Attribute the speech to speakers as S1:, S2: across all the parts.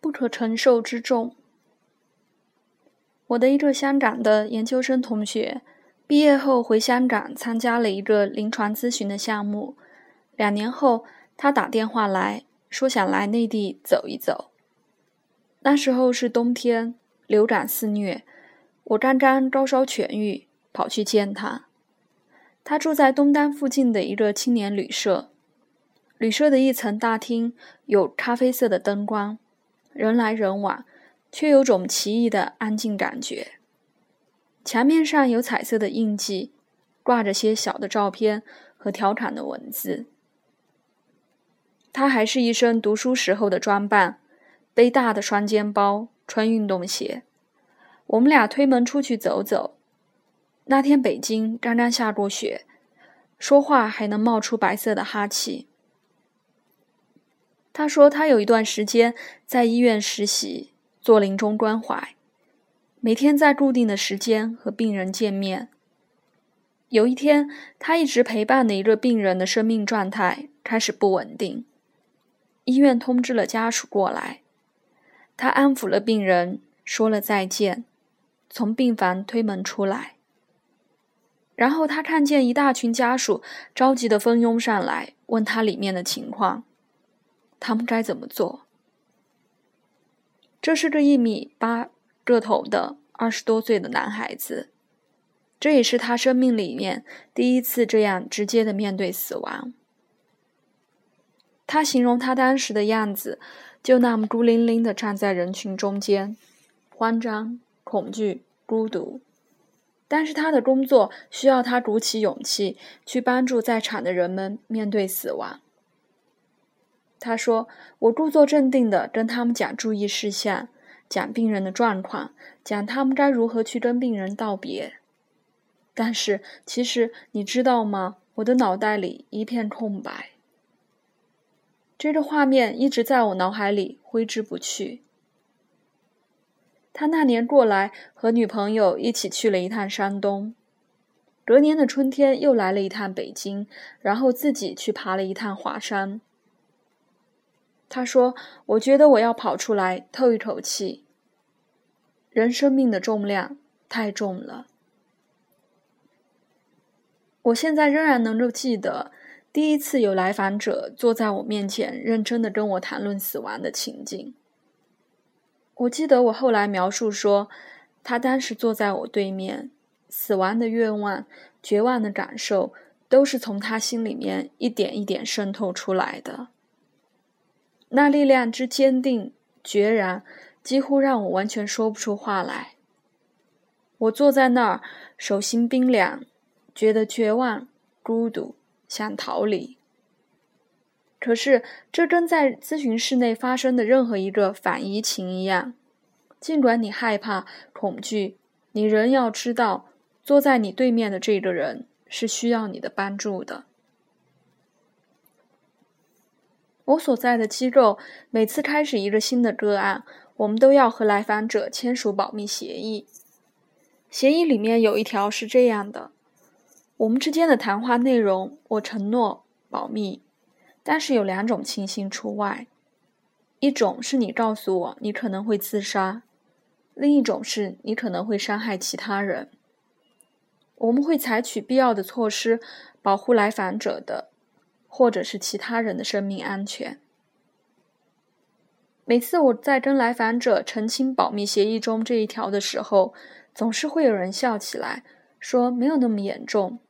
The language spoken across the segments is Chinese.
S1: 不可承受之重。我的一个香港的研究生同学，毕业后回香港参加了一个临床咨询的项目。两年后，他打电话来说想来内地走一走。那时候是冬天，流感肆虐，我刚刚高烧痊愈，跑去见他。他住在东单附近的一个青年旅社，旅社的一层大厅有咖啡色的灯光，人来人往。却有种奇异的安静感觉。墙面上有彩色的印记，挂着些小的照片和调侃的文字。他还是一身读书时候的装扮，背大的双肩包，穿运动鞋。我们俩推门出去走走。那天北京刚刚下过雪，说话还能冒出白色的哈气。他说他有一段时间在医院实习。做临终关怀，每天在固定的时间和病人见面。有一天，他一直陪伴的一个病人的生命状态开始不稳定，医院通知了家属过来。他安抚了病人，说了再见，从病房推门出来。然后他看见一大群家属着急的蜂拥上来，问他里面的情况，他们该怎么做。这是个一米八个头的二十多岁的男孩子，这也是他生命里面第一次这样直接的面对死亡。他形容他当时的样子，就那么孤零零的站在人群中间，慌张、恐惧、孤独。但是他的工作需要他鼓起勇气去帮助在场的人们面对死亡。他说：“我故作镇定地跟他们讲注意事项，讲病人的状况，讲他们该如何去跟病人道别。但是，其实你知道吗？我的脑袋里一片空白。这个画面一直在我脑海里挥之不去。他那年过来和女朋友一起去了一趟山东，隔年的春天又来了一趟北京，然后自己去爬了一趟华山。”他说：“我觉得我要跑出来透一口气。人生命的重量太重了。我现在仍然能够记得第一次有来访者坐在我面前，认真的跟我谈论死亡的情景。我记得我后来描述说，他当时坐在我对面，死亡的愿望、绝望的感受，都是从他心里面一点一点渗透出来的。”那力量之坚定、决然，几乎让我完全说不出话来。我坐在那儿，手心冰凉，觉得绝望、孤独，想逃离。可是，这跟在咨询室内发生的任何一个反移情一样，尽管你害怕、恐惧，你仍要知道，坐在你对面的这个人是需要你的帮助的。我所在的机构每次开始一个新的个案，我们都要和来访者签署保密协议。协议里面有一条是这样的：我们之间的谈话内容，我承诺保密，但是有两种情形除外。一种是你告诉我你可能会自杀，另一种是你可能会伤害其他人。我们会采取必要的措施保护来访者的。或者是其他人的生命安全。每次我在跟来访者澄清保密协议中这一条的时候，总是会有人笑起来，说没有那么严重。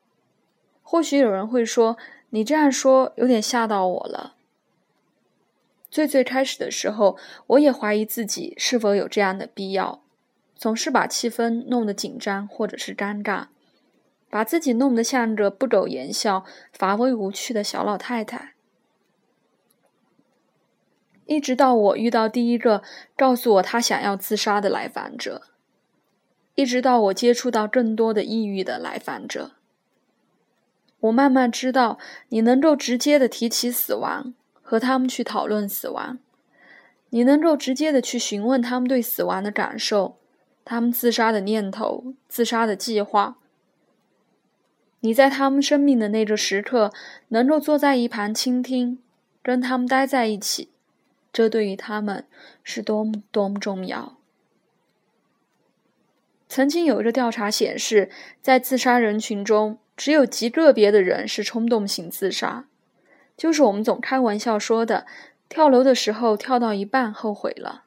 S1: 或许有人会说，你这样说有点吓到我了。最最开始的时候，我也怀疑自己是否有这样的必要，总是把气氛弄得紧张或者是尴尬。把自己弄得像个不苟言笑、乏味无趣的小老太太，一直到我遇到第一个告诉我他想要自杀的来访者，一直到我接触到更多的抑郁的来访者，我慢慢知道，你能够直接的提起死亡，和他们去讨论死亡，你能够直接的去询问他们对死亡的感受，他们自杀的念头、自杀的计划。你在他们生命的那个时刻，能够坐在一旁倾听，跟他们待在一起，这对于他们是多么多么重要。曾经有一个调查显示，在自杀人群中，只有极个别的人是冲动型自杀，就是我们总开玩笑说的，跳楼的时候跳到一半后悔了。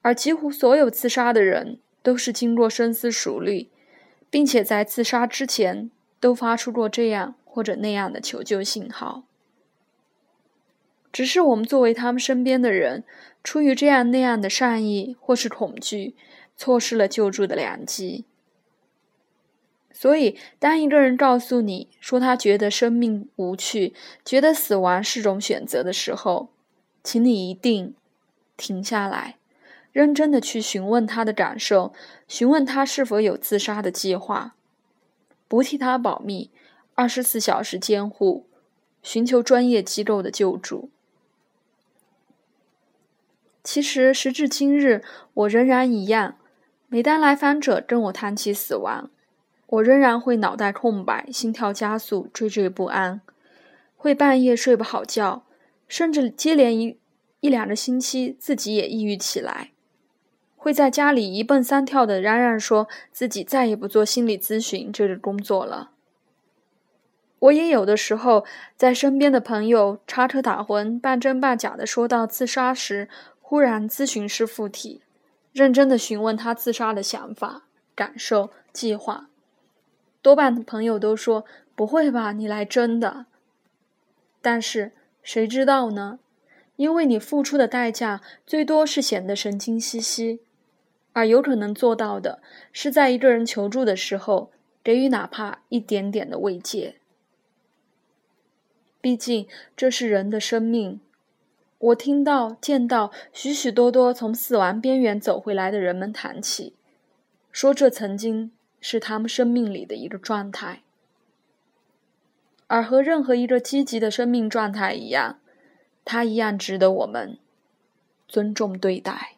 S1: 而几乎所有自杀的人都是经过深思熟虑，并且在自杀之前都发出过这样或者那样的求救信号。只是我们作为他们身边的人，出于这样那样的善意或是恐惧。错失了救助的良机。所以，当一个人告诉你说他觉得生命无趣，觉得死亡是种选择的时候，请你一定停下来，认真的去询问他的感受，询问他是否有自杀的计划，不替他保密，二十四小时监护，寻求专业机构的救助。其实，时至今日，我仍然一样。每当来访者跟我谈起死亡，我仍然会脑袋空白、心跳加速、惴惴不安，会半夜睡不好觉，甚至接连一一两个星期自己也抑郁起来，会在家里一蹦三跳的嚷嚷说自己再也不做心理咨询这个工作了。我也有的时候在身边的朋友插科打诨、半真半假的说到自杀时，忽然咨询师附体。认真的询问他自杀的想法、感受、计划，多半的朋友都说：“不会吧，你来真的。”但是谁知道呢？因为你付出的代价最多是显得神经兮兮，而有可能做到的是在一个人求助的时候给予哪怕一点点的慰藉。毕竟这是人的生命。我听到、见到许许多多从死亡边缘走回来的人们谈起，说这曾经是他们生命里的一个状态，而和任何一个积极的生命状态一样，它一样值得我们尊重对待。